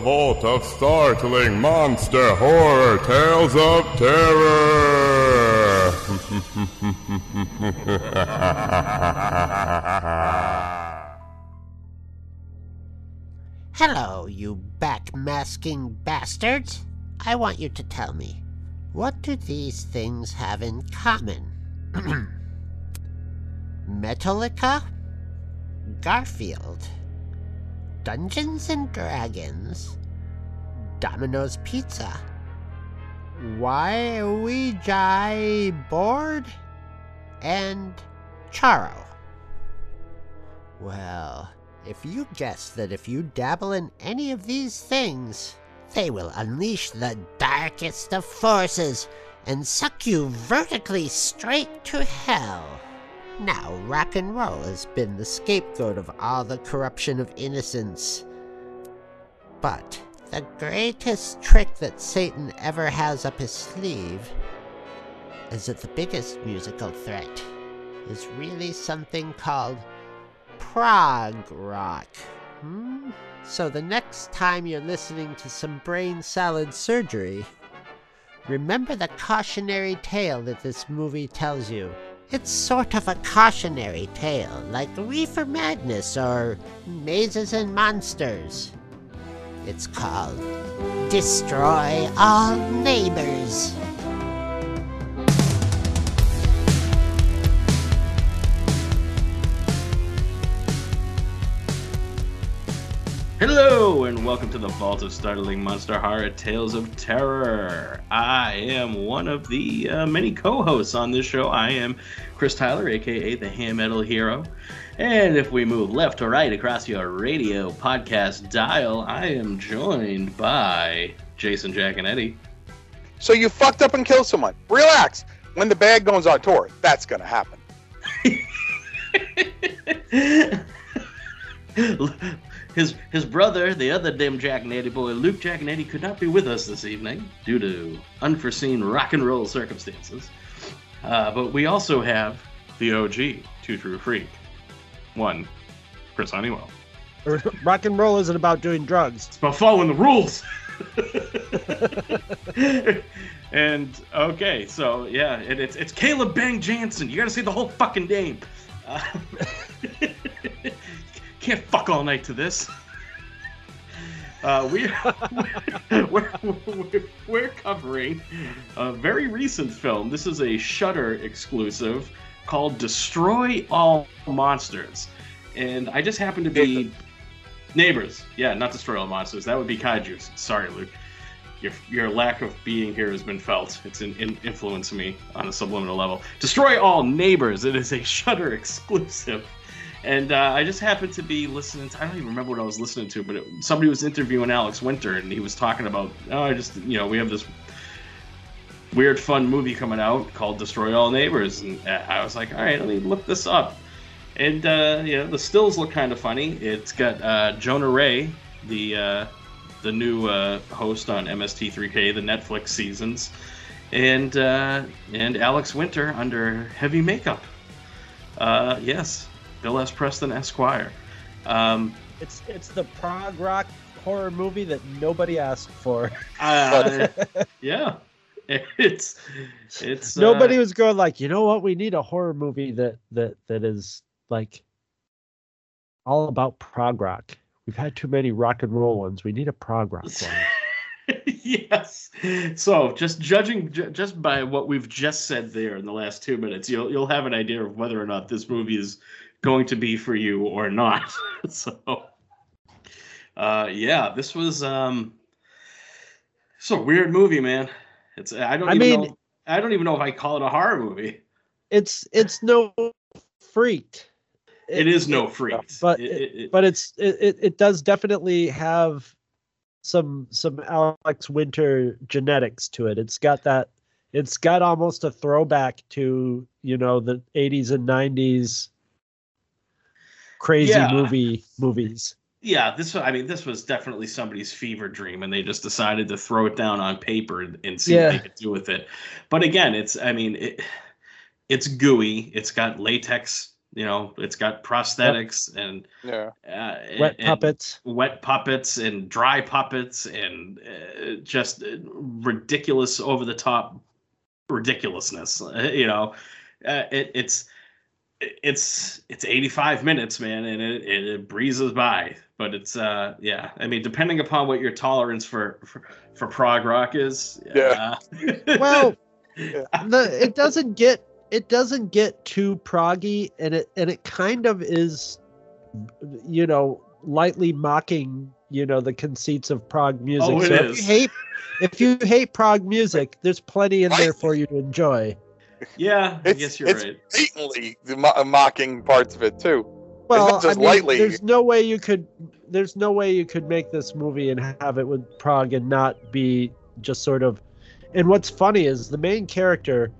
Vault of Startling Monster Horror Tales of Terror. Hello, you backmasking bastards. I want you to tell me, what do these things have in common? Metallica? Garfield? Dungeons and Dragons? Domino's Pizza? Why jai board? And Charo. Well, if you guess that if you dabble in any of these things, they will unleash the darkest of forces and suck you vertically straight to hell. Now, rock and roll has been the scapegoat of all the corruption of innocence. But the greatest trick that Satan ever has up his sleeve is that the biggest musical threat is really something called prog rock. Hmm? So the next time you're listening to some brain salad surgery, remember the cautionary tale that this movie tells you. It's sort of a cautionary tale, like Reefer Madness or Mazes and Monsters. It's called Destroy All Neighbors. Hello, and welcome to the Vault of Startling Monster Horror Tales of Terror. I am one of the uh, many co hosts on this show. I am Chris Tyler, aka the Ham Metal Hero. And if we move left to right across your radio podcast dial, I am joined by Jason Jaconetti. So you fucked up and killed someone. Relax. When the bag goes on tour, that's gonna happen. his his brother, the other dim Jaconetti boy, Luke Jaconetti, could not be with us this evening due to unforeseen rock and roll circumstances. Uh, but we also have the OG, Two True Freak. One, Chris Honeywell. Rock and roll isn't about doing drugs. It's about following the rules. and okay, so yeah, it, it's it's Caleb Bang Jansen. You got to say the whole fucking name. Uh, can't fuck all night to this. Uh, we, we're, we're, we're covering a very recent film. This is a Shudder exclusive called Destroy All Monsters. And I just happen to be. Neighbors. Yeah, not Destroy All Monsters. That would be Kaijus. Sorry, Luke. Your, your lack of being here has been felt. It's in, in influencing me on a subliminal level. Destroy All Neighbors. It is a Shudder exclusive. And uh, I just happened to be listening to, I don't even remember what I was listening to, but it, somebody was interviewing Alex Winter and he was talking about, oh, I just, you know, we have this weird, fun movie coming out called Destroy All Neighbors. And uh, I was like, all right, let me look this up. And, uh, you know, the stills look kind of funny. It's got uh, Jonah Ray, the, uh, the new uh, host on MST3K, the Netflix seasons, and, and Alex Winter under heavy makeup. yes, Bill S. Preston Esquire. Um, it's it's the prog rock horror movie that nobody asked for. Uh, yeah, it's it's nobody uh, was going like, you know what? We need a horror movie that that that is like all about prog rock. We've had too many rock and roll ones. We need a prog rock one. yes. So, just judging ju- just by what we've just said there in the last two minutes, you'll you'll have an idea of whether or not this movie is going to be for you or not. so, uh, yeah, this was um, it's a weird movie, man. It's I don't I even mean- know I don't even know if I call it a horror movie. It's it's no freak. It is no freaks, but It- it- it- but it's it, it, it does definitely have some some Alex Winter genetics to it. It's got that it's got almost a throwback to you know the 80s and 90s crazy Yeah. movie movies. Yeah, this I mean this was definitely somebody's fever dream and they just decided to throw it down on paper and, and see Yeah. what they could do with it. But again, it's I mean it, it's gooey. It's got latex, you know, it's got prosthetics and Yeah. uh, Wet and- puppets. wet puppets and dry puppets and uh, just uh, ridiculous over the top ridiculousness you know uh, it, it's it's it's 85 minutes man and it, it, it breezes by but it's uh yeah i mean depending upon what your tolerance for for, for prog rock is Yeah. uh, Well, Yeah. the it doesn't get it doesn't get too proggy and it and it kind of is you know lightly mocking you know the conceits of prog music. Oh, it so if you hate if you hate prog music there's plenty in there for you to enjoy yeah i It's- guess you're it's- right Blatantly the uh, mocking parts of it too. well not just I mean, lightly- there's no way you could there's no way you could make this movie and have it with prog and not be just sort of and what's funny is the main character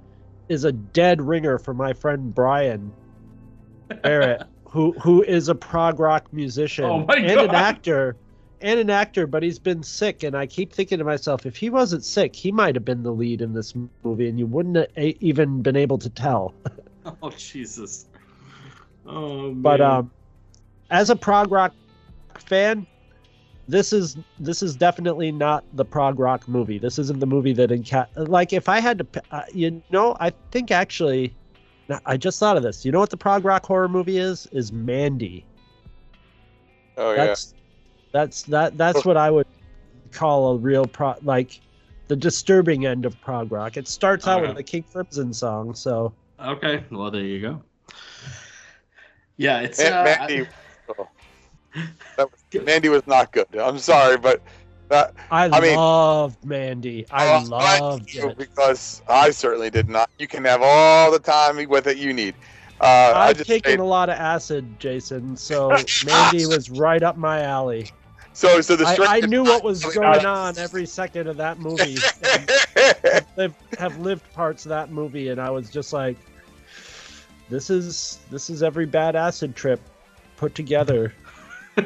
is a dead ringer for my friend brian barrett who who is a prog rock musician Oh and God. an actor and an actor but he's been sick and i keep thinking to myself if he wasn't sick he might have been the lead in this movie and you wouldn't have even been able to tell. Oh jesus. Oh man. but um as a prog rock fan this is this is definitely not the prog rock movie. This isn't the movie that enca- like if i had to uh, you know i think actually i just thought of this. You know what the prog rock horror movie is? Is mandy. Oh yeah. That's that's that that's what i would call a real pro like the disturbing end of prog rock it starts out Okay. with a king crimson song so Okay, well there you go. Yeah, it's Man- uh, Mandy, oh. that was, Mandy was not good. I'm sorry, but that i, I mean- loved mandy i Oh, loved you, it because I certainly did not. You can have all the time with it you need. Uh, I I've just taken made- a lot of acid, Jason, so Mandy was right up my alley. So so the I, strength I is knew what was going not- on every second of that movie. and I've have lived parts of that movie, and I was just like, "This is this is every bad acid trip put together."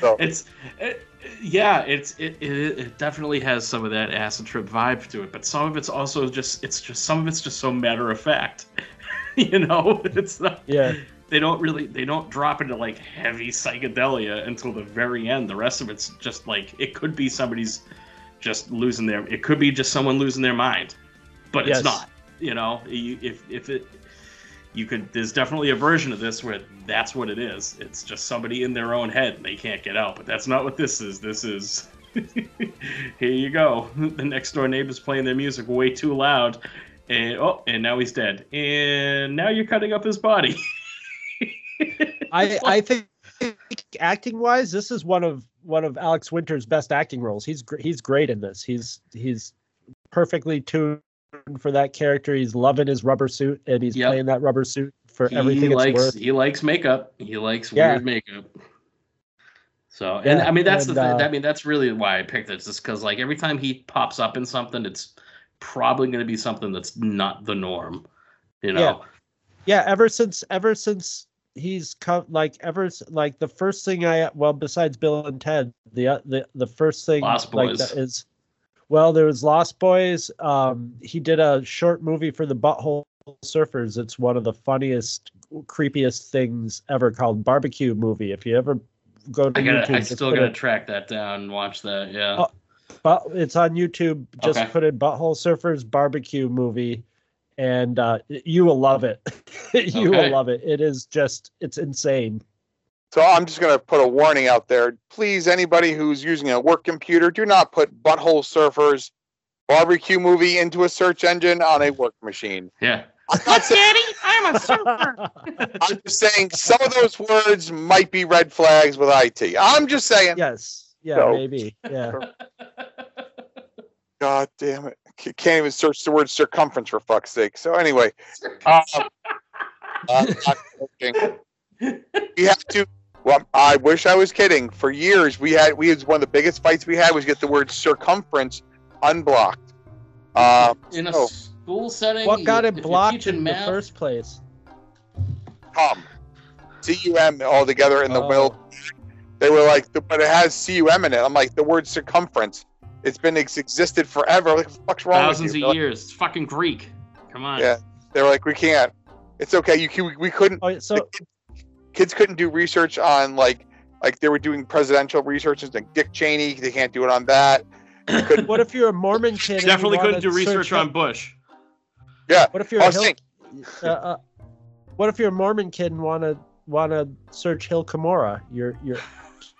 So- it's it, yeah, it's it, it it definitely has some of that acid trip vibe to it, but some of it's also just it's just some of it's just so matter of fact. you know, it's not Yeah, they don't really they don't drop into like heavy psychedelia until the very end. The rest of it's just like it could be somebody's just losing their it could be just someone losing their mind. But Yes. it's not. You know, you, if if it you could there's definitely a version of this where that's what it is. It's just somebody in their own head and they can't get out. But that's not what this is. This is here you go. The next door neighbor's playing their music way too loud. And oh, and now he's dead. And now you're cutting up his body. I I think acting wise, this is one of one of Alex Winter's best acting roles. He's gr- he's great in this. He's he's perfectly tuned for that character. He's loving his rubber suit, and he's Yep. playing that rubber suit for he everything it's likes worth. he likes makeup. He likes Yeah. weird makeup. So and Yeah, I mean that's and, the thing. uh, I mean that's really why I picked it, just because like every time he pops up in something, it's probably going to be something that's not the norm. You know. Yeah. yeah ever since ever since he's come like ever like the first thing i well besides bill and ted the uh, the, the first thing Lost like Boys. is well there was lost boys um he did a short movie for the butthole surfers it's one of the funniest creepiest things ever called barbecue movie if you ever go to I got. youtube I still put got to in- track that down and watch that. Yeah. Oh, but it's on youtube just Okay. put in butthole surfers barbecue movie and uh you will love it you will love it it is just it's insane So I'm just going to put a warning out there. Please, anybody who's using a work computer, do not put Butthole Surfers barbecue movie into a search engine on a work machine. yeah. I'm not saying, I'm a surfer. I'm just saying some of those words might be red flags with IT. I'm just saying. yes yeah No. maybe yeah God damn it. C- Can't even search the word circumference for fuck's sake. So anyway, um, uh, we have to. Well, I wish I was kidding. For years, we had we was one of the biggest fights we had was get the word circumference unblocked. Uh, In a so, school setting, What got it blocked teaching in the first place? cum. C-U-M all together in the Oh. middle. They were like, but it has C-U-M in it. I'm like, the word circumference. It's been it's existed forever. Like, what the fuck's wrong Thousands with you? of like- years. It's fucking Greek. Come on. Yeah. They're like, we can't. It's okay. You can, we couldn't. Oh, so Kids couldn't do research on like like they were doing presidential research into Dick Cheney. They can't do it on that. What if you're a Mormon kid? and you Definitely couldn't do research on up- Bush. What if you're I a was Hill, saying, uh, uh, What if you're a Mormon kid and wanna wanna search Hill Cumorah? You're you're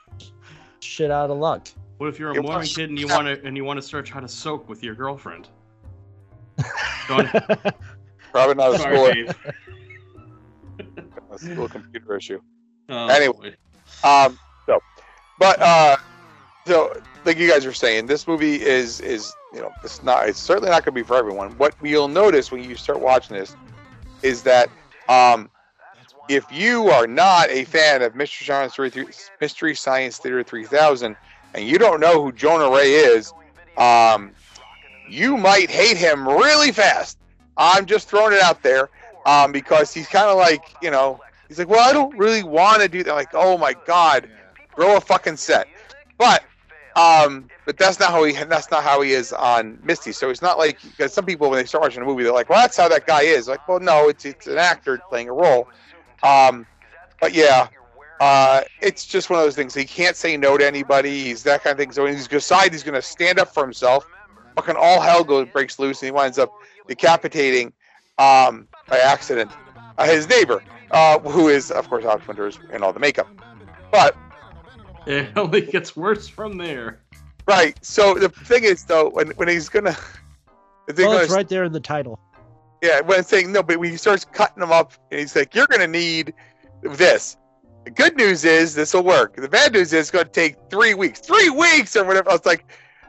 shit out of luck. What if you're a It Mormon was- kid and you want to and you want to search how to soak with your girlfriend? Probably not a school, sorry, Dave. a school computer issue. Oh, Anyway. boy. Um, so, but uh, so like you guys are saying, this movie is is you know it's not it's certainly not going to be for everyone. What you'll notice when you start watching this is that um, if you are not a fan of Mystery Science Theater, Mystery Science Theater 3000 and you don't know who Jonah Ray is, um, you might hate him really fast. I'm just throwing it out there um, because he's kind of like you know He's like, well, I don't really want to do that. Like, oh my god, grow a fucking set. But, um, but that's not how he. That's not how he is on Misty. So it's not like because some people when they start watching a movie, they're like, well, that's how that guy is. Like, well, no, it's it's an actor playing a role. Um, but yeah, uh, it's just one of those things. He can't say no to anybody. He's that kind of thing. So when he's decided he's going to stand up for himself, fucking all hell goes breaks loose, and he winds up decapitating um, by accident uh, his neighbor, uh, who is of course Alex Winters in all the makeup. But It only gets worse from there. right, so the thing is though, when when he's gonna, the thing Well, is, it's right there in the title. yeah, when it's saying no, but when he starts cutting them up, and he's like, "You're gonna need this." The good news is this will work. The bad news is it's gonna take three weeks, three weeks or whatever. I was like,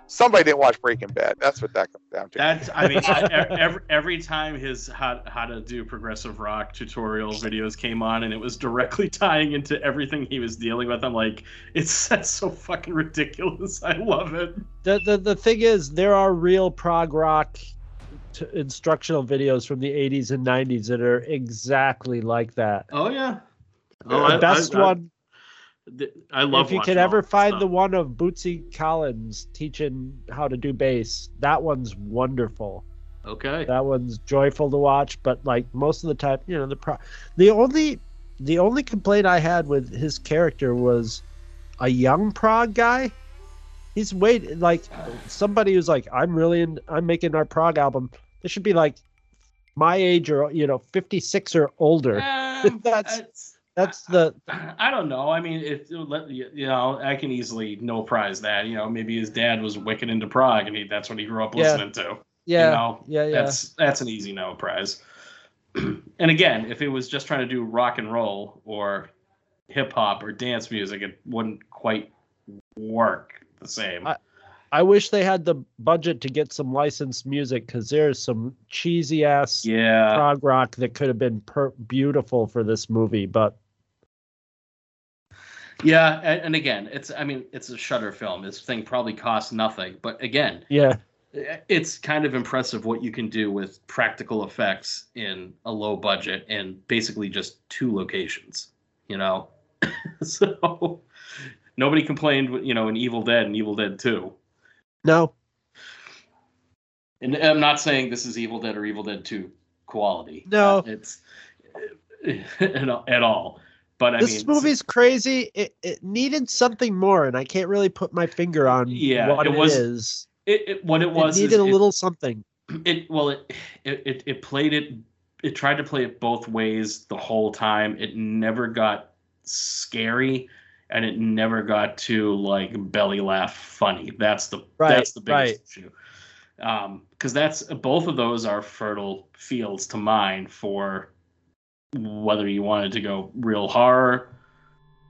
somebody didn't watch Breaking Bad. That's what that comes down to. That's I mean every, every time his how, how to do progressive rock tutorial videos came on and it was directly tying into everything he was dealing with. I'm like, it's that's so fucking ridiculous. I love it. The, the the thing is, there are real prog rock t- instructional videos from the 80s and 90s that are exactly like that. Oh yeah. The I- best I- I- one, th- I love. if you watching could ever find stuff. the one of Bootsy Collins teaching how to do bass, that one's wonderful. Okay. That one's joyful to watch, but like most of the time, you know, the pro- the only the only complaint I had with his character was a young prog guy. He's wait like somebody who's like, I'm really in, I'm making our prog album. This should be like my age or you know, 56 or older. Um, That's- it's- That's the I don't know. I mean, it, it let you know, I can easily no prize that. You know, maybe his dad was wicked into prog, and he, that's what he grew up Yeah. listening to. yeah you know, yeah yeah. that's that's an easy no prize. and again, if it was just trying to do rock and roll or hip hop or dance music, it wouldn't quite work the same. I- I wish they had the budget to get some licensed music because there's some cheesy ass yeah, prog rock that could have been per- beautiful for this movie, but yeah, and, and again, it's I mean, it's a Shudder film. This thing probably costs nothing, but again, yeah, it's kind of impressive what you can do with practical effects in a low budget and basically just two locations you know? So nobody complained you know in evil dead and evil dead 2 no, and i'm not saying this is evil dead or evil dead 2 quality. No. Uh, it's at all but i this mean movie's crazy. It it needed something more, and I can't really put my finger on Yeah, what it it was- is. it, it what it It was is needed a it- little something. it well it, it it it played it it tried to play it both ways the whole time it never got scary and it never got to like belly laugh funny that's the Right, that's the biggest right. issue um because that's both of those are fertile fields to mine for whether you wanted to go real horror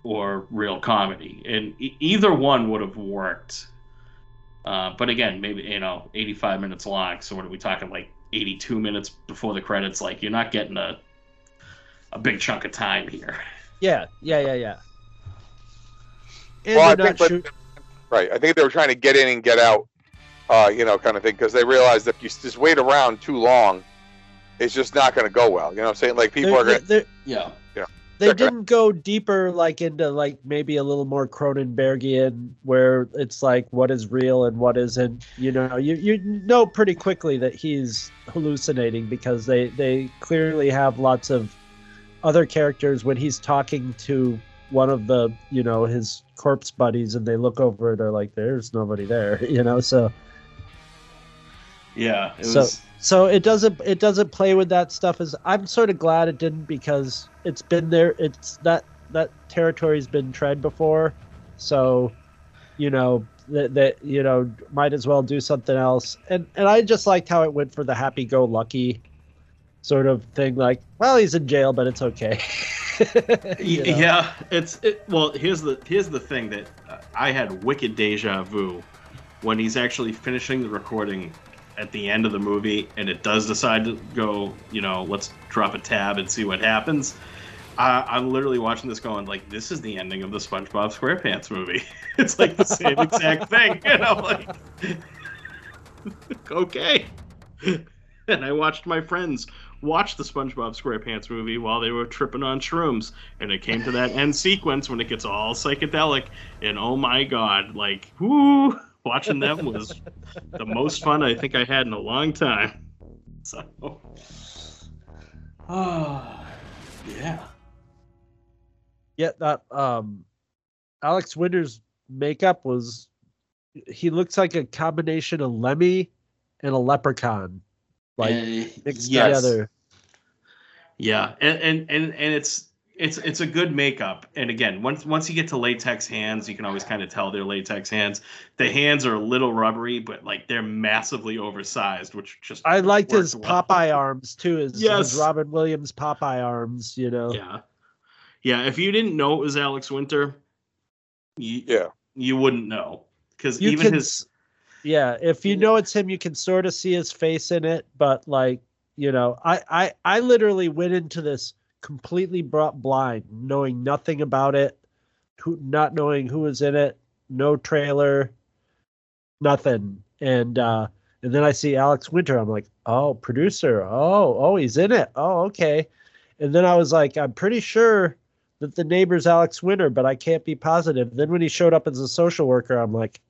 or real comedy and e- either one would have worked uh, but again, maybe you know, 85 minutes long. So what are we talking? Like 82 minutes before the credits? Like you're not getting a a big chunk of time here. Yeah, yeah, yeah, yeah. And Well, I think, not but, right. I think they were trying to get in and get out uh, you know, kind of thing, because they realized if you just wait around too long, it's just not going to go well. You know what I'm saying? Like people They're- are going. to they're- Yeah. they They're gonna- didn't go deeper like into like maybe a little more Cronenbergian where it's like what is real and what isn't. You know, you you know pretty quickly that he's hallucinating because they they clearly have lots of other characters when he's talking to one of the you know his corpse buddies and they look over they're like there's nobody there you know so Yeah. It So- was. so it doesn't it doesn't play with that stuff as i'm sort of glad it didn't because it's been there it's that that territory's been tread before so you know that, that you know might as well do something else and and i just liked how it went for the happy-go-lucky sort of thing like well he's in jail but it's okay You know? Yeah, it's it, well. Here's the here's the thing that uh, I had wicked deja vu when he's actually finishing the recording at the end of the movie, and it does decide to go. You know, let's drop a tab and see what happens. I'm literally watching this, going like, "This is the ending of the SpongeBob SquarePants movie." it's like the same exact thing, you know, like okay. And I watched my friends watch the SpongeBob SquarePants movie while they were tripping on shrooms, and it came to that end sequence when it gets all psychedelic, and oh my god, like, whoo, watching them was the most fun I think I had in a long time. So, oh, yeah. yeah that um alex winter's makeup was he looks like a combination of lemmy and a leprechaun like Uh, mixed yes. together Yeah, and, and and and it's it's it's a good makeup. And again, once once you get to latex hands, you can always kind of tell they're latex hands. The hands are a little rubbery, but like they're massively oversized, which just I liked his well. Popeye arms too. His, his Yes. Robin Williams Popeye arms. You know. Yeah, yeah. If you didn't know it was Alex Winter, you Yeah. you wouldn't know because even can. his Yeah, if you know it's him, you can sort of see his face in it. But like, you know, I I I literally went into this completely brought blind, knowing nothing about it, who not knowing who was in it, no trailer, nothing, and uh and then I see Alex Winter. I'm like, oh, producer. Oh, oh, he's in it. Oh, okay. And then I was like, I'm pretty sure that the neighbor's Alex Winter, but I can't be positive. Then when he showed up as a social worker, I'm like,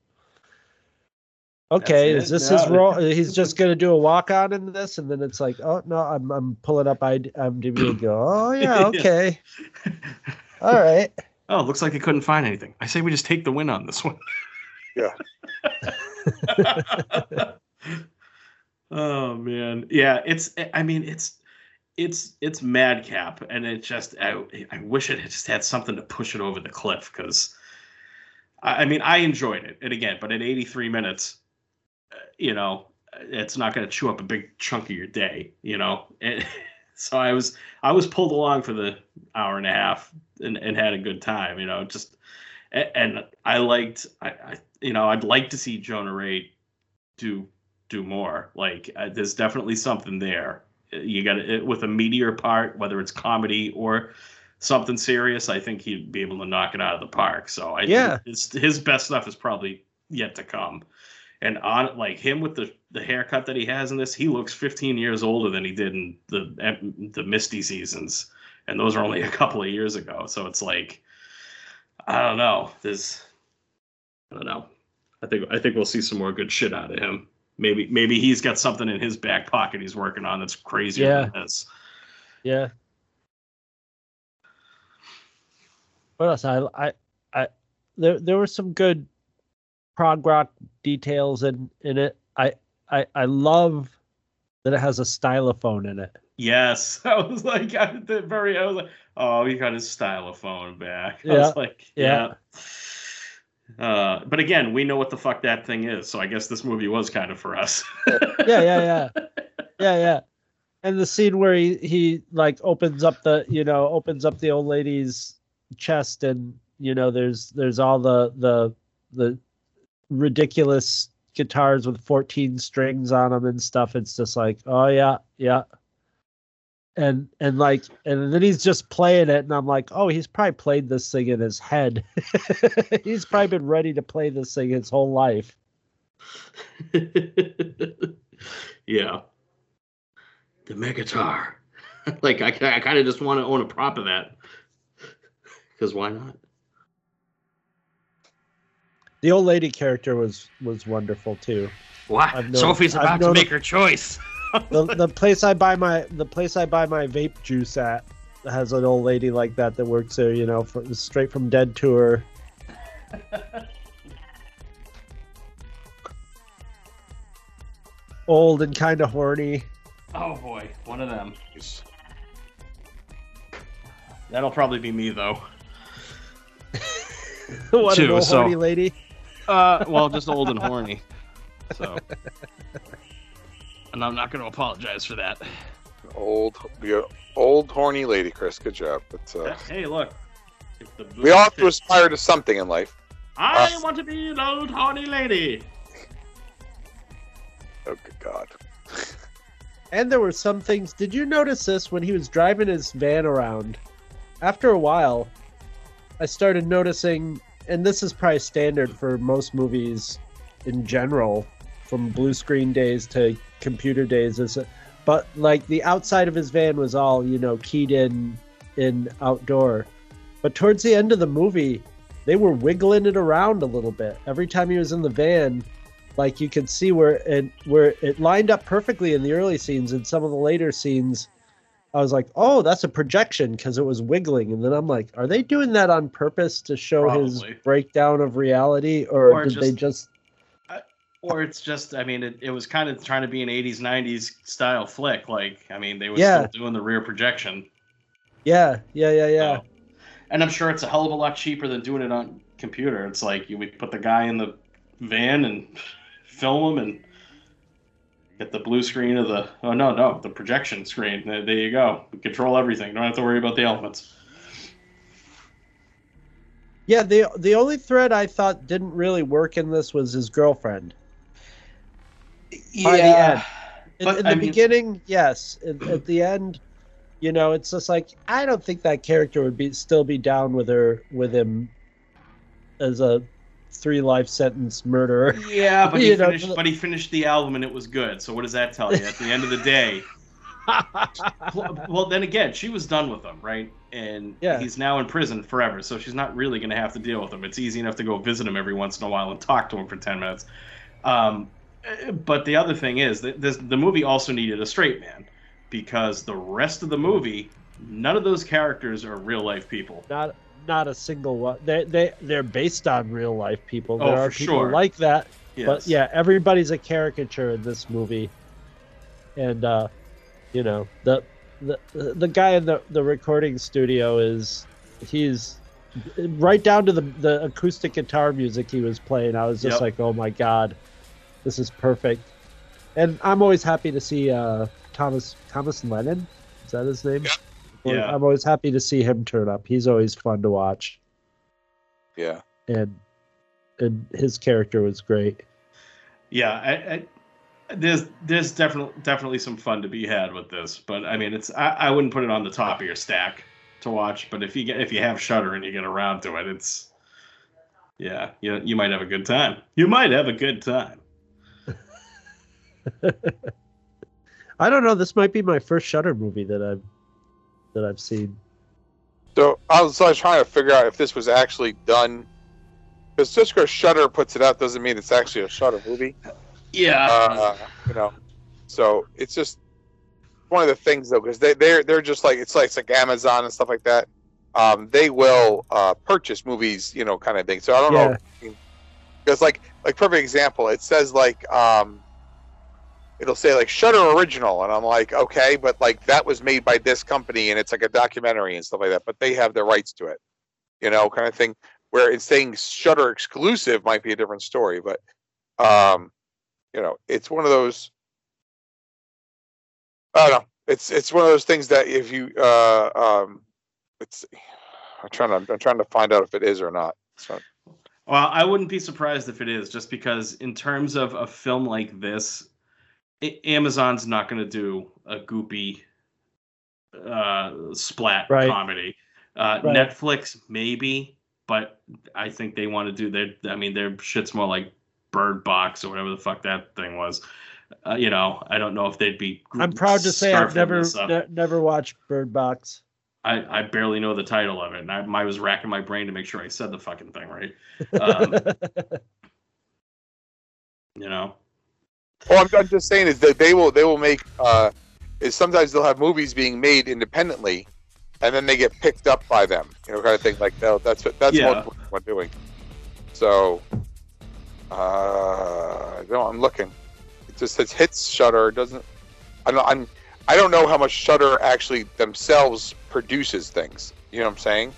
okay, is it? this his role? He's just gonna do a walk on in this, and then it's like, oh no, I'm I'm pulling up I IMDb and go, oh yeah, Yeah. okay, all right. oh, looks like they couldn't find anything. I say we just take the win on this one. Yeah. oh man, yeah. It's. I mean, it's. It's it's madcap, and it just I, I wish it had just had something to push it over the cliff because, I, I mean I enjoyed it, and again, but at 83 minutes, uh, you know, it's not going to chew up a big chunk of your day, you know. And so I was I was pulled along for the hour and a half and, and had a good time, you know. Just and I liked I, I you know I'd like to see Jonah Ray do do more. Like uh, there's definitely something there. You got it with a meteor part, whether it's comedy or something serious. I think he'd be able to knock it out of the park. So I Yeah. his his best stuff is probably yet to come. And on like him with the the haircut that he has in this, he looks 15 years older than he did in the the Misty seasons, and those are only a couple of years ago. So it's like, I don't know. There's, I don't know. I think I think we'll see some more good shit out of him. Maybe maybe he's got something in his back pocket he's working on that's crazier Yeah. than this. Yeah. What else? I I I there there were some good prog rock details in in it. I I I love that it has a stylophone in it. Yes, I was like at the very. I was like, oh, he got his stylophone back. I Yeah, was like, yeah. yeah. Uh, but again, we know what the fuck that thing is, so I guess this movie was kind of for us. Yeah, yeah, yeah. Yeah, yeah. And the scene where he he like opens up the, you know, opens up the old lady's chest and, you know, there's there's all the the the ridiculous guitars with 14 strings on them and stuff. It's just like, oh yeah, yeah. And and like and then he's just playing it and I'm like, oh, he's probably played this thing in his head. he's probably been ready to play this thing his whole life. yeah. The Megatar. like I, I kind of just want to own a prop of that. Because why not? The old lady character was was wonderful too. Why? Known- Sophie's about to make her choice. The the place I buy my the place I buy my vape juice at has an old lady like that that works there. You know, for, straight from Dead Tour. Old and kind of horny. Oh boy, one of them. That'll probably be me though. what an Two, old so- horny lady. Uh, well, just old and horny. So, and I'm not going to apologize for that. Old, the old horny lady, Chris. Good job. But uh, Hey, look. We all have to aspire to something in life. I want to be an old horny lady. Oh, good God. And there were some things. Did you notice this when he was driving his van around? After a while, I started noticing, and this is probably standard for most movies in general, from blue screen days to computer days. Is but like the outside of his van was all you know keyed in in outdoor, but towards the end of the movie, they were wiggling it around a little bit every time he was in the van like you could see where it where it lined up perfectly in the early scenes and some of the later scenes i was like oh that's a projection because it was wiggling and then i'm like are they doing that on purpose to show his breakdown of reality or, Or did they just- just Or it's just, I mean, it, it was kind of trying to be an 80s, 90s style flick. Like, I mean, they were Yeah. still doing the rear projection. yeah yeah yeah yeah So- and I'm sure it's a hell of a lot cheaper than doing it on computer. It's like you would put the guy in the van and film him and get the blue screen of the oh no no the projection screen. There, there you go. We control everything. Don't have to worry about the elements. yeah the the only thread i thought didn't really work in this was his girlfriend By the end. in, But, in the I mean- beginning yes at, at the end you know it's just like i don't think that character would be still be down with her with him as a three life sentence murderer Yeah, but he know, finished. But he finished the album and it was good. So what does that tell you? At the end of the day, well, then again, she was done with him, right? And Yeah. he's now in prison forever, so she's not really going to have to deal with him. It's easy enough to go visit him every once in a while and talk to him for ten minutes. Um, but the other thing is that this, the movie also needed a straight man because the rest of the movie, none of those characters are real life people. not not a single one. They they they're based on real life people. Oh, there are people sure. like that Yes. but yeah everybody's a caricature in this movie. And uh you know the the the guy in the the recording studio is he's right down to the the acoustic guitar music he was playing. I was just Yep. like oh my god this is perfect. And i'm always happy to see uh thomas thomas lennon. Is that his name Yeah. i'm always happy to see him turn up he's always fun to watch Yeah. and and his character was great yeah I, I, there's there's definitely definitely some fun to be had with this but i mean it's I, I wouldn't put it on the top of your stack to watch but if you get if you have shudder and you get around to it it's yeah you, you might have a good time you might have a good time I don't know. This might be my first Shudder movie that I've that I've seen. So I was, I was trying to figure out if this was actually done. Because just because Shudder puts it out doesn't mean it's actually a Shudder movie. yeah Uh, you know, so it's just one of the things though, because they they're they're just like it's like it's like Amazon and stuff like that. Um, they will uh, purchase movies, you know, kind of thing. So I don't know because like like perfect example, it says like um, it'll say like Shudder Original, and I'm like, okay, but like that was made by this company, and it's like a documentary and stuff like that, but they have the rights to it, you know, kind of thing. Where it's saying Shudder exclusive might be a different story, but um, you know, it's one of those. I don't know. It's it's one of those things that if you uh um, it's I'm trying to I'm trying to find out if it is or not. So Well, I wouldn't be surprised if it is, just because in terms of a film like this, Amazon's not going to do a goopy uh, splat Right. comedy. Uh, Right. Netflix maybe, but I think they want to do their. I mean, their shit's more like Bird Box or whatever the fuck that thing was. Uh, you know, I don't know if they'd be. I'm proud to say I've never ne- never watched Bird Box. I, I barely know the title of it, and I, I was racking my brain to make sure I said the fucking thing right. Um, you know, Well, I'm, I'm just saying is that they will they will make uh, is sometimes they'll have movies being made independently, and then they get picked up by them, you know, kind of thing. Like no, that's what that's Yeah. what we're doing. So, uh, no, I'm looking. It just says hits Shudder. Doesn't I'm not, I'm I don't know how much Shudder actually themselves produces things. You know what I'm saying?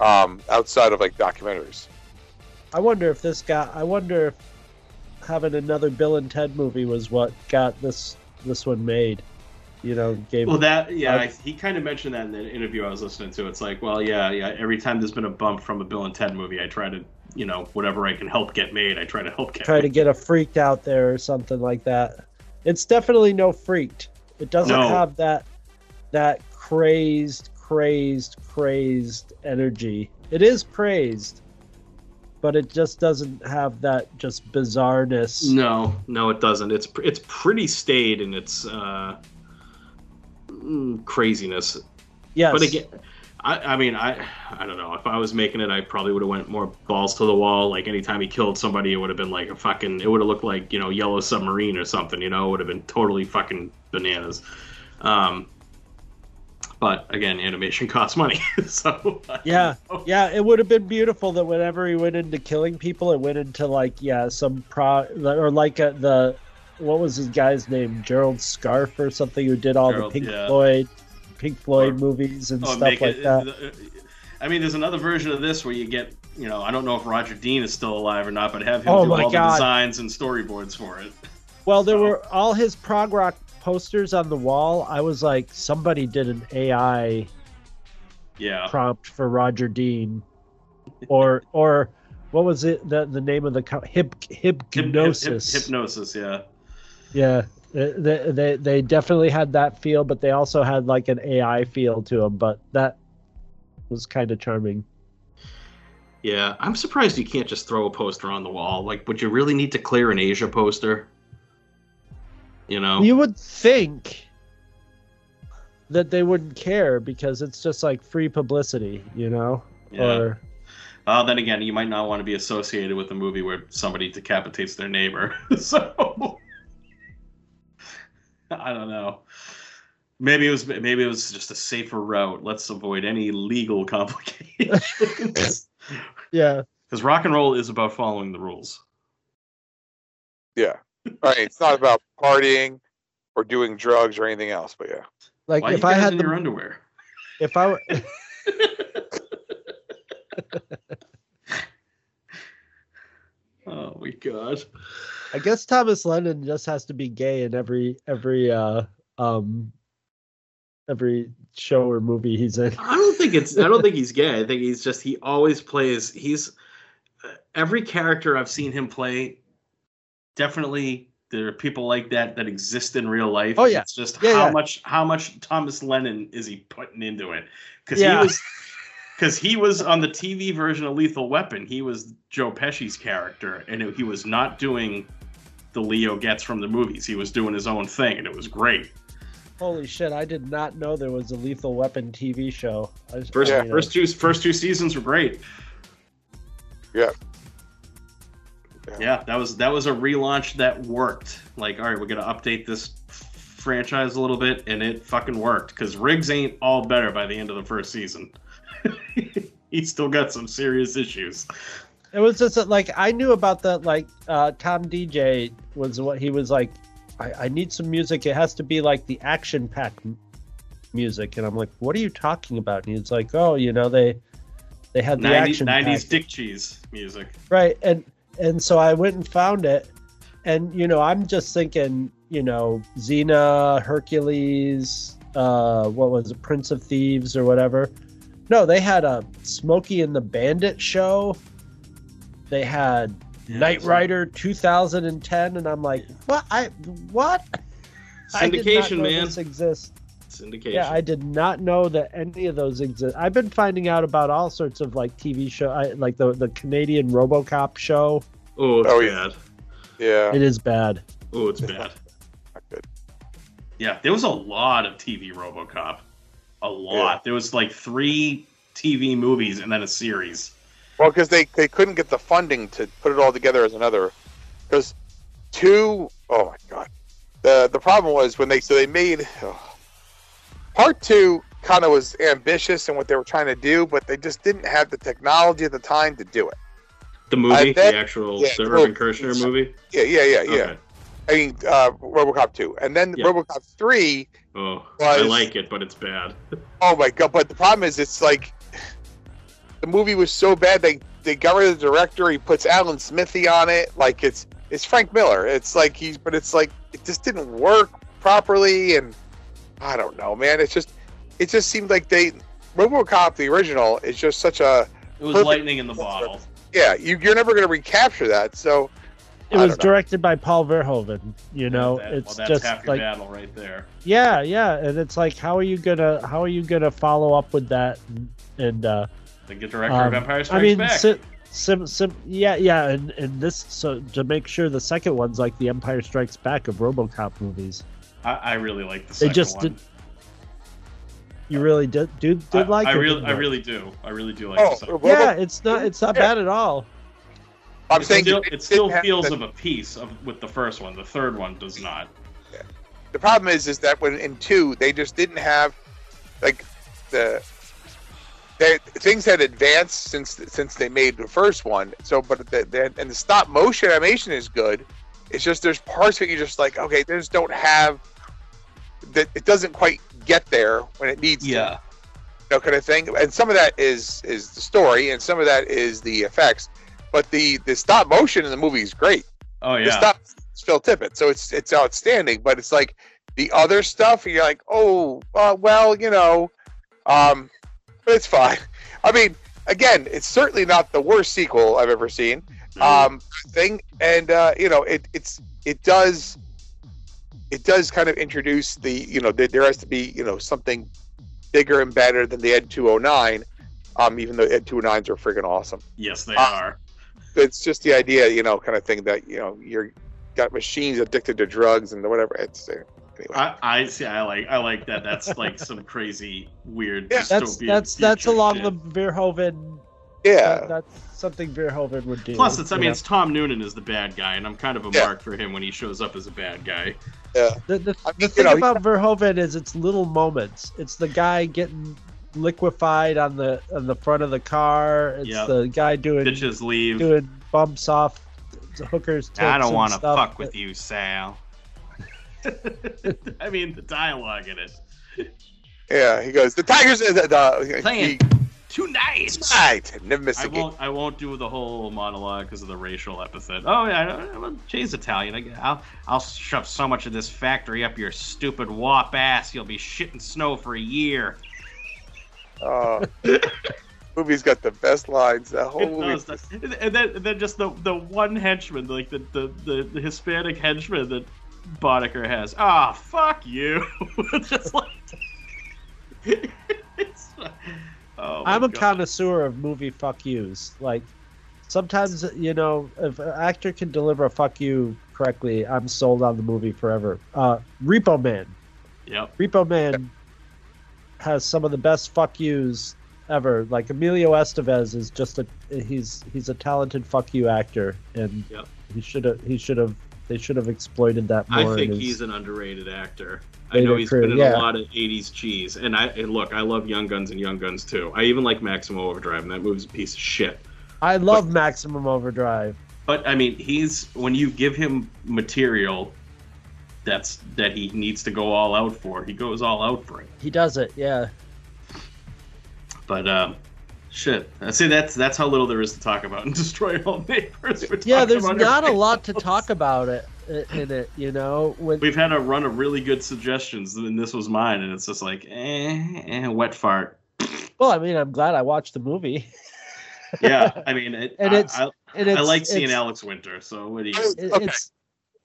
Um, outside of like documentaries. I wonder if this guy. I wonder if having another Bill and Ted movie was what got this this one made. You know, gave well that yeah, I- he kind of mentioned that in the interview I was listening to. It's like, well, yeah, yeah. Every time there's been a bump from a Bill and Ted movie, I try to, you know, whatever I can help get made, I try to help get. try to get a freaked out there or something like that. It's definitely no freaked. It doesn't No. have that that crazed, crazed, crazed energy. It is crazed, but it just doesn't have that just bizarreness. No, no, it doesn't. It's it's pretty staid in its uh, mm, craziness. Yes, But again, I, I mean, I I don't know. If I was making it, I probably would have went more balls to the wall. Like anytime he killed somebody, it would have been like a fucking. It would have looked like you know Yellow Submarine or something. You know, it would have been totally fucking bananas. Um, but again, animation costs money, so uh, Yeah, yeah, it would have been beautiful that whenever he went into killing people, it went into like yeah, some pro or like a, the what was his guy's name, Gerald Scarfe or something, who did all Gerald, the Pink yeah. Floyd, Pink Floyd Or- movies and Oh, stuff like it- that. Uh, I mean, there's another version of this where you get, you know, I don't know if Roger Dean is still alive or not, but have him Oh do all the designs and storyboards for it. Well, there So- were all his prog rock posters on the wall. I was like, somebody did an AI Yeah. prompt for Roger Dean, or or what was it? The the name of the co- hip Hyp- hyp- Hipgnosis. hyp- Hipgnosis, yeah. Yeah, they, they they definitely had that feel, but they also had like an AI feel to them. But that was kind of charming. Yeah, I'm surprised you can't just throw a poster on the wall. Like, would you really need to clear an Asia poster? You know? You would think that they wouldn't care because it's just like free publicity, you know? yeah. Or Uh, then again, you might not want to be associated with a movie where somebody decapitates their neighbor. so I don't know. Maybe it was maybe it was just a safer route. Let's avoid any legal complications. yeah, Because rock and roll is about following the rules. Yeah. Right. It's not about partying or doing drugs or anything else, but yeah. like Why if you I had in the, your underwear? if I were oh my god. I guess Thomas Lennon just has to be gay in every every uh um every show or movie he's in. I don't think it's. I don't think he's gay. I think he's just. He always plays. He's every character I've seen him play. Definitely, there are people like that that exist in real life. Oh, yeah. It's just Yeah, how yeah. much how much Thomas Lennon is he putting into it? Because Yeah. he was. Because he was on the TV version of Lethal Weapon, he was Joe Pesci's character, and it- he was not doing the Leo Getz from the movies. He was doing his own thing, and it was great. Holy shit! I did not know there was a Lethal Weapon TV show. I, just- First, I mean, first uh, two, first two seasons were great. Yeah. Yeah, that was that was a relaunch that worked. Like, all right, we're gonna update this franchise a little bit, and it fucking worked. Because Riggs ain't all better by the end of the first season. He's still got some serious issues. It was just that, like I knew about that. Like uh, Tom DJ was what he was like. I, I need some music. It has to be like the action pack music, and I'm like, what are you talking about? And he's like, oh, you know they they had the 90, action 90s pack. dick cheese music. right and and so i went and found it. And you know i'm just thinking you know xena hercules uh what was it prince of thieves or whatever. No they had a smokey and the bandit show. They had Yeah, knight rider 2010 and i'm like what? I what? I Syndication, know man. this exists Syndication. yeah, I did not know that any of those exist. I've been finding out about all sorts of like TV show, I, like the the Canadian RoboCop show. oh, it's Oh, yeah. bad. Yeah, It is bad. Oh, it's bad. not good. Yeah, there was a lot of TV RoboCop. A lot. There was like three TV movies and then a series. Well, because they, they couldn't get the funding to put it all together as another. Because two, oh my god, the the problem was when they so they made oh, part two kind of was ambitious in what they were trying to do, but they just didn't have the technology at the time to do it. The movie, that- the actual yeah, well, Irvin Kershner movie. Yeah, yeah, yeah, yeah. Okay. I mean, uh, RoboCop two, and then Yeah. RoboCop three. Oh, I like it, but it's bad. Oh my god! But the problem is, it's like the movie was so bad they they got rid of the director. He puts Alan Smithee on it. Like it's it's Frank Miller. It's like he's, but it's like it just didn't work properly, and I don't know, man. It's just it just seemed like they RoboCop the original is just such a It was lightning in the bottle. yeah. You, you're never going to recapture that. So It I was directed by Paul Verhoeven. You know, That- it's well, that's just half your like battle right there. yeah, yeah, and it's like how are you gonna how are you gonna follow up with that and, and uh The good director of Um, Empire Strikes I mean, Back. sim, sim, sim, yeah, yeah, and, and this so to make sure the second one's like the Empire Strikes Back of RoboCop movies. I, I really like the They second just one. did. You really did do did I, like I it? really, I really do. I really do like oh, the second. Robo- Yeah, it's not it's not Yeah. bad at all. I'm It saying still, it it still feels the- of a piece of with the first one. The third one does not. the problem is is that when in two they just didn't have like the they, things had advanced since since they made the first one so but the, the and the stop motion animation is good it's just there's parts that you just like okay they just don't have that it doesn't quite get there when it needs to you know, kind of thing and some of that is is the story and some of that is the effects but the the stop motion in the movie is great Oh the yeah. stuff it's Phil Tippett, so it's it's outstanding. But it's like the other stuff, you're like, oh, uh, well, you know, um, but it's fine. I mean, again, it's certainly not the worst sequel I've ever seen. Um, thing, and uh, you know, it it's it does it does kind of introduce the you know there, there has to be you know something bigger and better than the Ed 209. Um, even though Ed 209s are freaking awesome yes, they uh, are. it's just the idea, you know, kind of thing that you know you're got machines addicted to drugs and whatever. It's uh, anyway. I, I see. I like. I like that. That's like some crazy, weird. Yeah. That's dystopian that's that's future along shit. the Verhoeven. yeah, that- that's something Verhoeven would do. Plus, it's. I mean, know? it's Tom Noonan is the bad guy, and I'm kind of a Yeah. mark for him when he shows up as a bad guy. the, the, I mean, the thing know, about Verhoeven is it's little moments. It's the guy getting liquefied on the on the front of the car. It's Yep. the guy doing Bitches leave. doing bumps off hookers. I don't want want to fuck with you, Sal. I mean, the dialogue in it. yeah. He goes, the Tigers. The, the, Playing he, Tonight. tonight, never miss I a game. won't. I won't do the whole monologue because of the racial epithet. Oh yeah, I- I- well, Jay's Italian. I, I'll I'll shove so much of this factory up your stupid wop ass. You'll be shitting snow for a year. Oh. movie's got the best lines. The whole movie. And and then, and then just the the one henchman, like the the, the, the Hispanic henchman that Boddicker has. Ah, fuck you. just like. it's, oh I'm a God. connoisseur of movie fuck yous. Like sometimes you know if an actor can deliver a fuck you correctly, I'm sold on the movie forever. Uh, Repo Man. Yep. Repo Man has some of the best fuck yous ever. Like Emilio Estevez is just a he's he's a talented fuck you actor, and Yep. he should have he should have they should have exploited that I more. in think he's an underrated actor. I know he's career, been in yeah. a lot of '80s cheese, and I and look, I love Young Guns and Young Guns too. I even like Maximum Overdrive, and that movie's a piece of shit. I love Maximum Overdrive. But I mean, he's when you give him material that's that he needs to go all out for, he goes all out for it. He does it, yeah. But um, shit, I see that's that's how little there is to talk about in Destroy All Neighbors. Yeah, there's not a lot to talk about it in it, you know. With We've had a run of really good suggestions, and this was mine, and it's just like, eh, eh wet fart. well, I mean, I'm glad I watched the movie. Yeah, I mean, it, And I, it's- I, And I like seeing it's, Alex Winter. So what do you? it- Okay. it's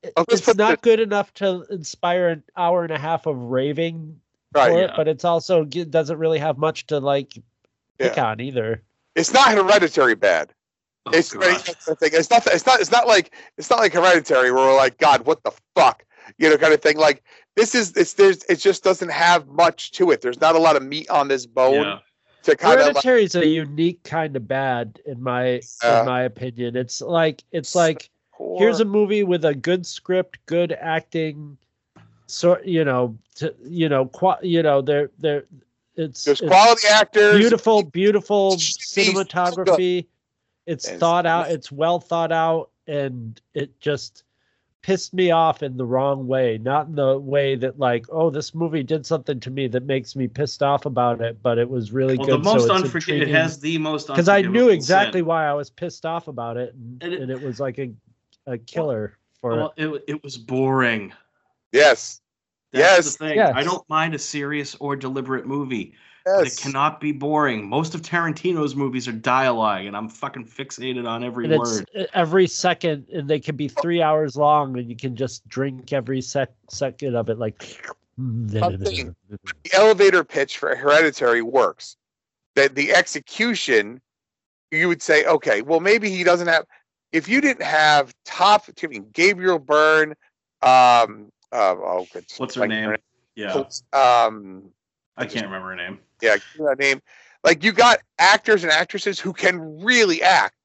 it- it's not the- good enough to inspire an hour and a half of raving Right. for yeah. it, but it's also it doesn't really have much to like pick on either. It's not hereditary bad. Oh, it's God. that's the thing. It's not. It's not. It's not like. It's not like Hereditary, where we're like, God, what the fuck, you know, kind of thing. Like this is. It's there's. It just doesn't have much to it. There's not a lot of meat on this bone Yeah. to kind of. Like, Hereditary is a unique kind of bad, in my Yeah. in my opinion. It's like it's like here's a movie with a good script, good acting, sort you know, to, you know, qua- you know, they're they're it's, there's it's quality actors. beautiful, beautiful cinematography. It's It's- thought out. It's well thought out, and it just pissed me off in the wrong way. Not in the way that like, oh, this movie did something to me that makes me pissed off about it, but it was really Well, good. the most so it's unforgiving. It has the most because I knew exactly sin. why I was pissed off about it, and, And and, it- it, was like a a killer for Well, it, it was boring. Yes. That's Yes. the thing. Yes. I don't mind a serious or deliberate movie. But Yes. it cannot be boring. Most of Tarantino's movies are dialogue, and I'm fucking fixated on every and word. uh, every second, and they can be three hours long, and you can just drink every sec second of it, like. saying- the elevator pitch for Hereditary works. That the execution, you would say, okay, well maybe he doesn't have. If you didn't have top, I mean, Gabriel Byrne, um, uh, oh, good, What's her like, name? Yeah, Um, I can't remember her name. yeah, name. Like you got actors and actresses who can really act.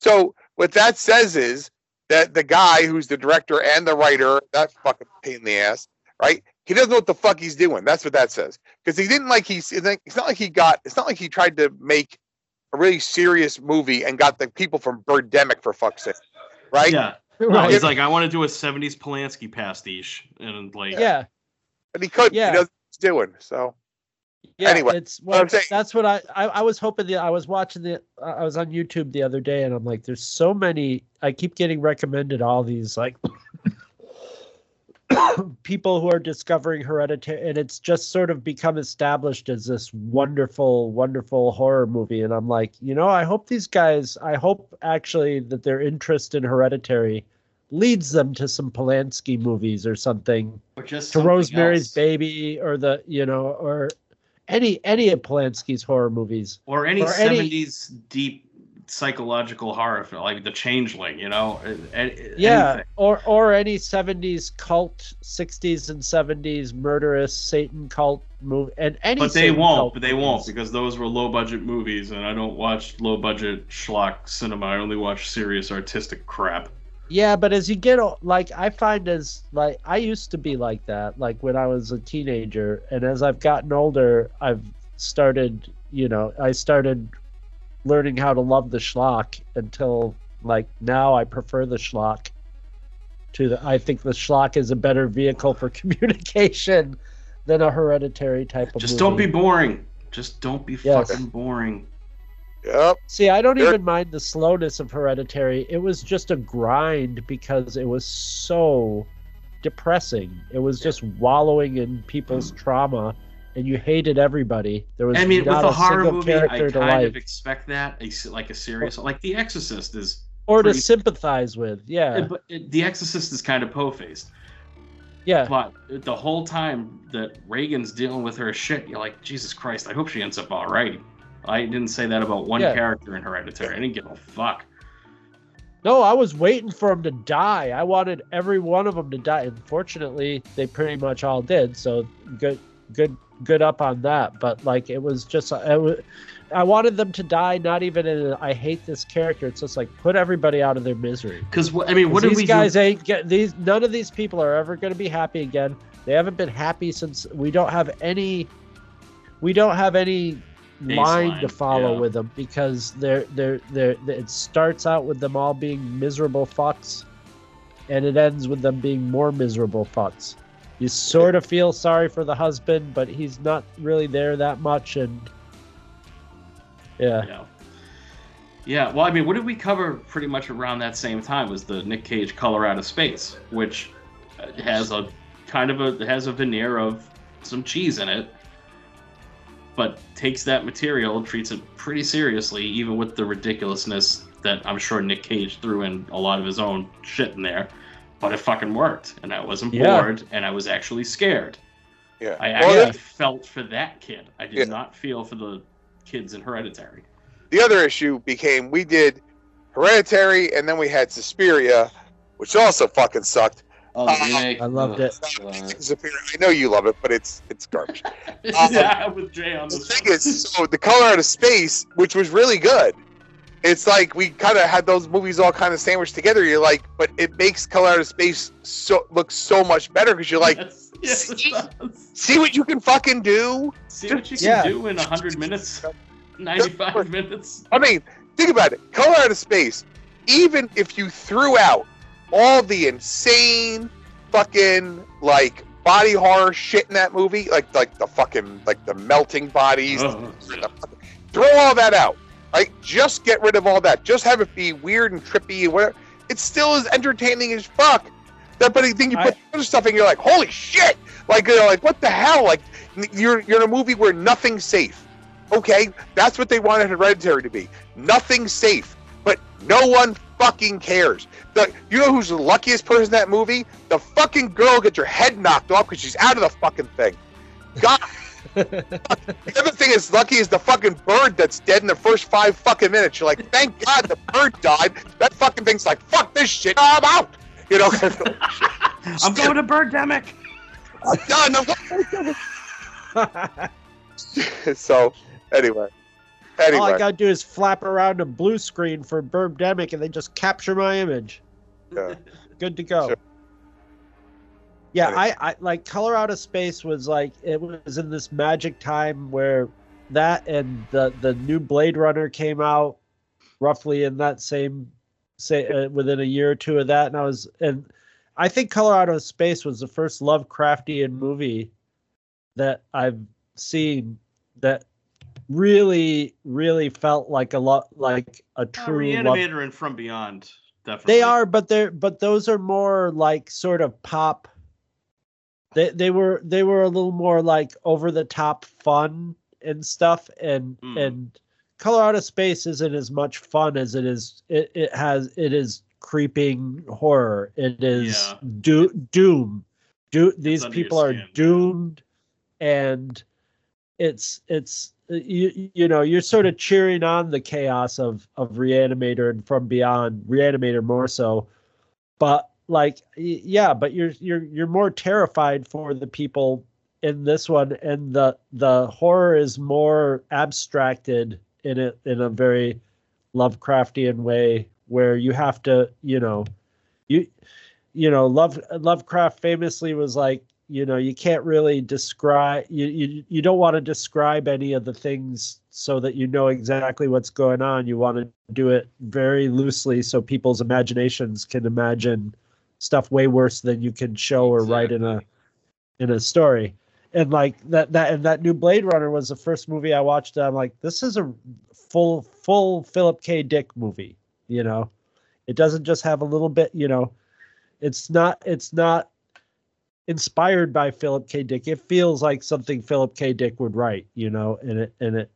So what that says is that the guy who's the director and the writer, that fucking pain in the ass, right? He doesn't know what the fuck he's doing. That's what that says. Because he didn't like he's. It's not like he got. It's not like he tried to make a really serious movie and got the people from Birdemic for fuck's sake, right? Yeah, right. he's like, I want to do a '70s Polanski pastiche, and like, yeah, But he could. Yeah. He knows what he's doing. So yeah. Anyway, it's what I'm well, saying- that's what I, I I was hoping. that I was watching the I I was on YouTube the other day, and I'm like, there's so many. I keep getting recommended all these like people who are discovering hereditary and it's just sort of become established as this wonderful wonderful horror movie. And i'm like you know i hope these guys i hope actually that their interest in hereditary leads them to some polanski movies or something. Or just to rosemary's else. baby or the you know or any any of polanski's horror movies. Or any or any- '70s deep psychological horror film, like The Changeling. You know, yeah anything. or or any 70s cult 60s and 70s murderous satan cult movie and any But they Satan won't. But they won't because those were low budget movies, and I don't watch low budget schlock cinema. I only watch serious artistic crap. Yeah, but as you get like I find as like I used to be like that like when I was a teenager and as I've gotten older I've started, you know, I started learning how to love the schlock until like now I prefer the schlock to the I think the schlock is a better vehicle for communication than a hereditary type of Just movie. don't be boring. Just don't be Yes. fucking boring. yep. See, I don't There- even mind the slowness of Hereditary. It was just a grind because it was so depressing. It was just wallowing in people's hmm. trauma, and you hated everybody. There was I mean, with a horror movie, I character to kind of expect that, like a serious, like The Exorcist is. or to pretty- sympathize with. Yeah, But The Exorcist is kind of po-faced. yeah, But the whole time that Reagan's dealing with her shit, you're like, Jesus Christ, I hope she ends up all right. I didn't say that about one Yeah. character in Hereditary. I didn't give a fuck. No, I was waiting for him to die. I wanted every one of them to die. Unfortunately, they pretty much all did. So good, good, good up on that. But like, it was just, I, I wanted them to die. Not even in. A, I hate this character. It's just like put everybody out of their misery. Because I mean, what did these we guys do? ain't get these. None of these people are ever going to be happy again. They haven't been happy since. We don't have any. We don't have any line to follow yeah. with them because they're they're they're it starts out with them all being miserable fucks and it ends with them being more miserable fucks you sort of feel sorry for the husband but he's not really there that much and yeah Yeah. Yeah, well, I mean, what did we cover pretty much around that same time? Was the Nick Cage Color Out of Space, which has a kind of a has a veneer of some cheese in it, but takes that material, treats it pretty seriously, even with the ridiculousness that I'm sure Nick Cage threw in a lot of his own shit in there. But it fucking worked, and I wasn't Yeah. bored, and I was actually scared. Yeah. I Well, actually felt for that kid. I did Yeah. not feel for the kids in Hereditary. the other issue became we did Hereditary, and then we had Suspiria, which also fucking sucked. Oh, uh, the remake. I loved it. love it. Suspiria, I know you love it, but it's it's garbage. Um, yeah, with Jay on the this. thing is, so the color out of space, which was really good. It's like we kind of had those movies all kind of sandwiched together. You're like, but it makes color out of space so look so much better because you're like, yes, yes, it does. see what you can fucking do. See what you can Yeah. do in 100 minutes, 95 minutes. I mean, think about it. Color out of space. Even if you threw out all the insane fucking like body horror shit in that movie, like like the fucking like the melting bodies, Oh, the- throw all that out. Right? Just get rid of all that. Just have it be weird and trippy and whatever. It still is entertaining as fuck. That, but then you put I- other stuff in, you're like, holy shit! Like, you know, like what the hell? Like, you're you're in a movie where nothing's safe. Okay, that's what they wanted Hereditary to be. Nothing safe, but no one fucking cares. The you know who's the luckiest person in that movie? The fucking girl gets her head knocked off because she's out of the fucking thing. God. The other thing is lucky is the fucking bird that's dead in the first five fucking minutes. You're like, thank God the bird died. That fucking thing's like, fuck this shit. I'm out. You know, I'm going to Birdemic. I'm done. I'm so anyway, All I gotta do is flap around a blue screen for Birdemic and they just capture my image. yeah. Good to go. Sure. Yeah, Anyway. I, I like Color Out of Space was like it was in this magic time where that and the the new Blade Runner came out roughly in that same say uh, within a year or two of that and I was and I think Color Out of Space was the first Lovecraftian movie that I've seen that really really felt like a lot like a Uh, true Love- and From Beyond, definitely. they are, but they're but those are more like sort of pop. They they were they were a little more like over the top fun and stuff, and Mm. and Color Out of Space isn't as much fun as it is. It it has it is creeping horror. It is Yeah. do, doom. Do these people are doomed, and it's it's you you know you're sort of cheering on the chaos of of reanimator and from beyond reanimator more so but like yeah but you're you're you're more terrified for the people in this one and the the horror is more abstracted in it in a very lovecraftian way where you have to you know you you know love lovecraft famously was like you know you can't really describe you you, you don't want to describe any of the things so that you know exactly what's going on. You want to do it very loosely so people's imaginations can imagine stuff way worse than you can show or write in a in a story and like that that and that new blade runner was the first movie i watched i'm like this is a full full philip k dick movie you know it doesn't just have a little bit you know it's not it's not inspired by Philip K. Dick. It feels like something Philip K. Dick would write, you know, and it and it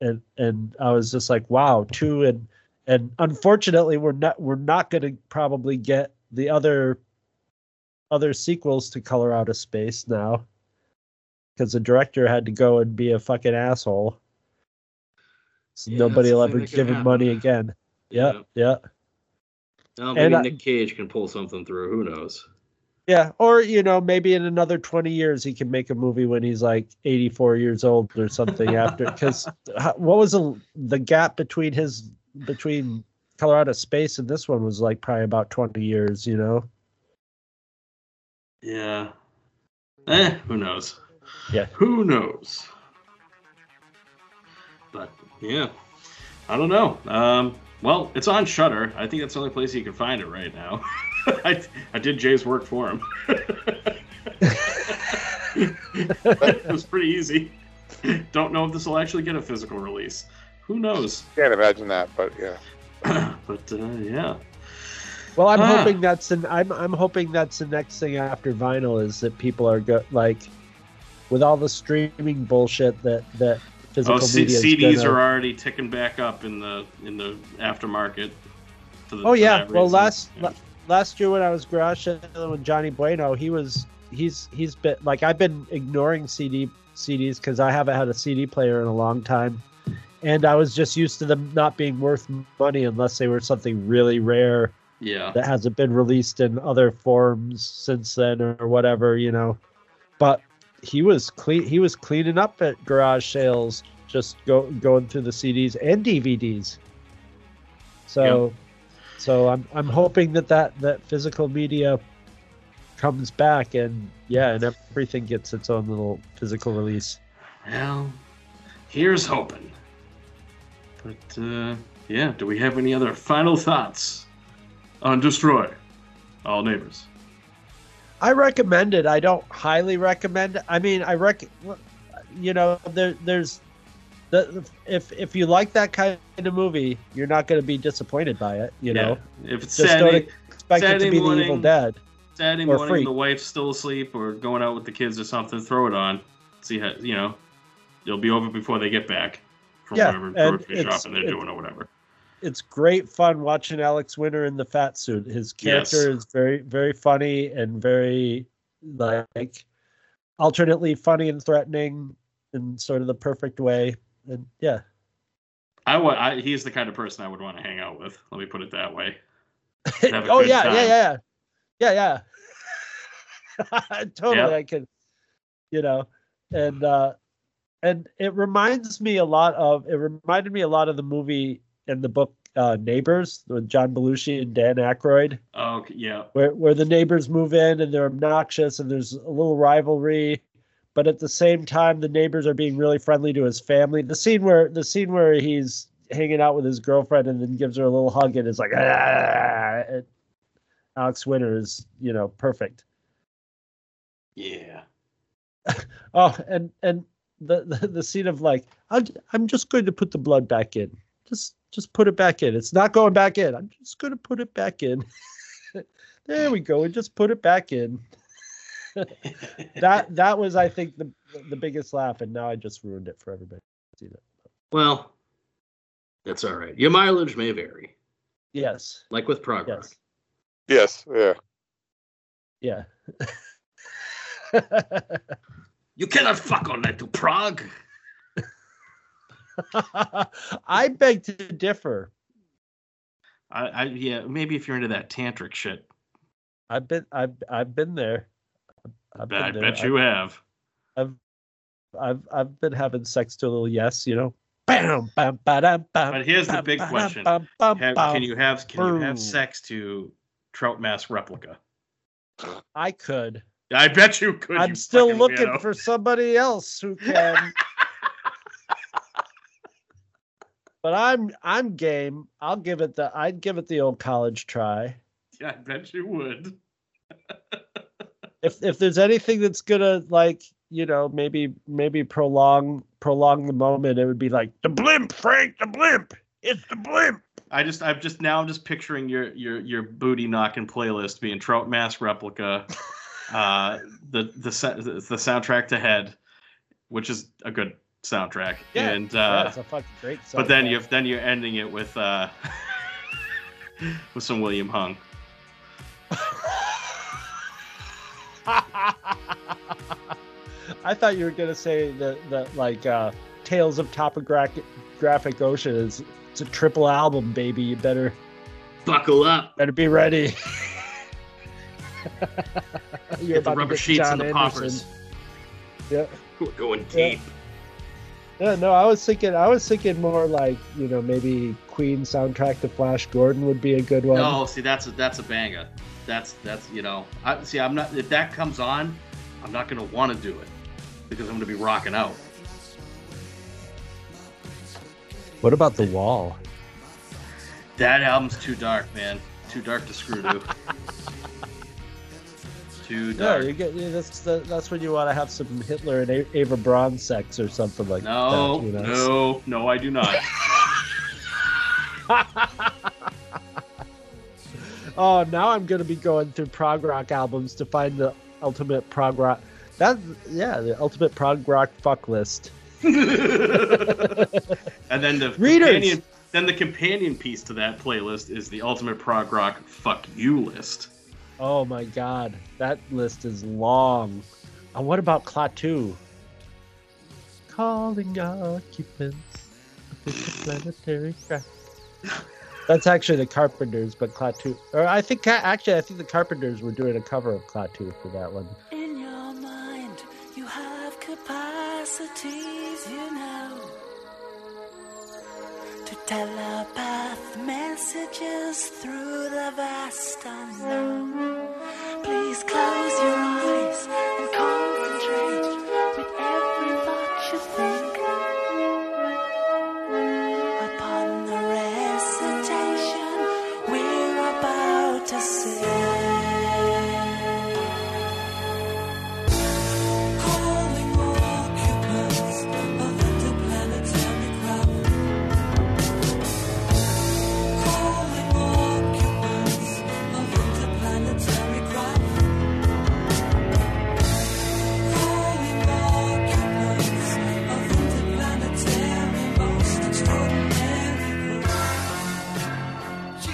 and and I was just like, wow, two and and unfortunately we're not we're not gonna probably get the other other sequels to Color Out of Space now. Because the director had to go and be a fucking asshole. So Yeah, nobody will ever give him happen. money again. Yeah, yeah. Oh, maybe And Nick Cage can pull something through. Who knows? Yeah, or you know, maybe in another twenty years he can make a movie when he's like eighty-four years old or something. After, because what was the the gap between his between Color Out of Space and this one was like probably about twenty years. You know. Yeah. Eh, who knows? Yeah. Who knows? But yeah, I don't know. Um, well, it's on Shudder. I think that's the only place you can find it right now. I, I did Jay's work for him. it was pretty easy. Don't know if this will actually get a physical release. Who knows? can't imagine that, but yeah. but uh, yeah. Well, I'm Ah. hoping that's an I'm I'm hoping that's the next thing after vinyl is that people are go, like, with all the streaming bullshit that that physical Oh, C- CDs gonna- are already ticking back up in the in the aftermarket. the- Oh yeah. Well, reason. last Yeah. la- last year when I was garage with Johnny Bueno, he was he's he's been like I've been ignoring CD CDs because I haven't had a CD player in a long time, and I was just used to them not being worth money unless they were something really rare Yeah. that hasn't been released in other forms since then or whatever, you know. But he was clean. He was cleaning up at garage sales, just go going through the CDs and DVDs. So, so I'm I'm hoping that that that physical media comes back and yeah, and everything gets its own little physical release. Well, here's hoping. But uh, yeah, do we have any other final thoughts on Destroy All Neighbors? I recommend it. I don't highly recommend. it. I mean, I rec. You know, there, there's the if if you like that kind of movie, you're not going to be disappointed by it. You know, if it's just Saturday, don't expect it to be the Evil morning. Dead. Saturday or morning, Freak. the wife's still asleep or going out with the kids or something, throw it on. See how you know. You'll be over before they get back from Yeah, whatever and grocery it's- shopping they're doing or whatever. It's great fun watching Alex Winter in the fat suit. His Yes. character is very very funny and very like alternately funny and threatening in sort of the perfect way. And yeah, I would. I, he's the kind of person I would want to hang out with. Let me put it that way. Oh good yeah, yeah, yeah, yeah, yeah. totally, Yeah. I can. you know, and uh, and it reminds me a lot of. It reminded me a lot of the movie and the book uh, Neighbors with John Belushi and Dan Aykroyd, Oh yeah. where where the neighbors move in and they're obnoxious and there's a little rivalry. But at the same time, the neighbors are being really friendly to his family. The scene where the scene where he's hanging out with his girlfriend and then gives her a little hug and is like, ah, and Alex Winter is, you know, perfect. Yeah. Oh, and and the the, the scene of like, I'm I'm just going to put the blood back in. Just just put it back in. It's not going back in. I'm just going to put it back in. there we go. And just put it back in. that that was, I think, the the biggest laugh, and now I just ruined it for everybody. Well, that's all right. Your mileage may vary, Yes. like with progress. Yes. Yes, yeah. Yeah. You cannot fuck on that to prog. I beg to differ. I, I yeah, maybe if you're into that tantric shit. I've been I've I've been there. I've I there. bet you have. I've I've I've been having sex to a little yes, you know. Bam, bam, ba-dam, bam, But here's the big ba-dam, question. bam, bam, Have, bam. can you have can you have sex to Trout Mask replica? I could. I bet you could. I'm you still looking weirdo. for somebody else who can. but I'm I'm game. I'll give it the I'd give it the old college try. Yeah, I bet you would. If if there's anything that's gonna like you know maybe maybe prolong prolong the moment, it would be like the blimp, Frank, the blimp. It's the blimp. I just I'm just now I'm just picturing your your your booty knocking playlist being Trout Mask replica, uh, the the the soundtrack to Head, which is a good soundtrack, Yeah, and yeah, uh, it's a fucking great. but then soundtrack. you then you're ending it with uh with some William Hung. I thought you were gonna say that that like uh, Tales of Topographic Graphic Ocean is it's a triple album, baby. You better Buckle up. better be ready. You're Get the rubber get sheets Jon and the Anderson. poppers. Yeah. We're going Yeah. deep. Yeah, no, I was thinking I was thinking more like, you know, maybe Queen soundtrack to Flash Gordon would be a good one. No, see that's a that's a banger. That's that's you know. I see. I'm not if that comes on, I'm not gonna want to do it because I'm gonna be rocking out. What about The Wall? That album's too dark, man. Too dark to screw to. too Yeah, dark. you get yeah, that's the, that's when you want to have some Hitler and A- Eva Braun sex or something like No, that. You know? no, no, I do not. Oh, now I'm gonna be going through prog rock albums to find the ultimate prog rock. That yeah, the ultimate prog rock fuck list. and then the Readers! companion, then the companion piece to that playlist is the ultimate prog rock fuck you list. Oh my god, that list is long. And what about Klaatu? Calling occupants. Interplanetary craft. That's actually the Carpenters, but Klaatu. Or I think actually I think the Carpenters were doing a cover of Klaatu for that one. In your mind, you have capacities, you know, telepath messages through the vast unknown. Please close your eyes and concentrate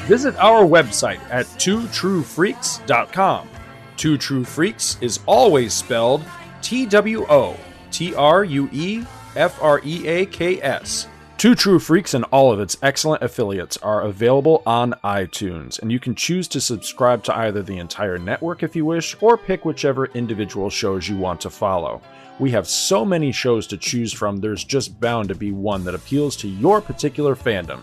Visit our website at twotruefreaks.com. Two True Freaks is always spelled T W O T R U E F R E A K S. Two True Freaks and all of its excellent affiliates are available on iTunes, and you can choose to subscribe to either the entire network if you wish, or pick whichever individual shows you want to follow. We have so many shows to choose from, there's just bound to be one that appeals to your particular fandom.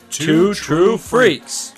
Two True Freaks.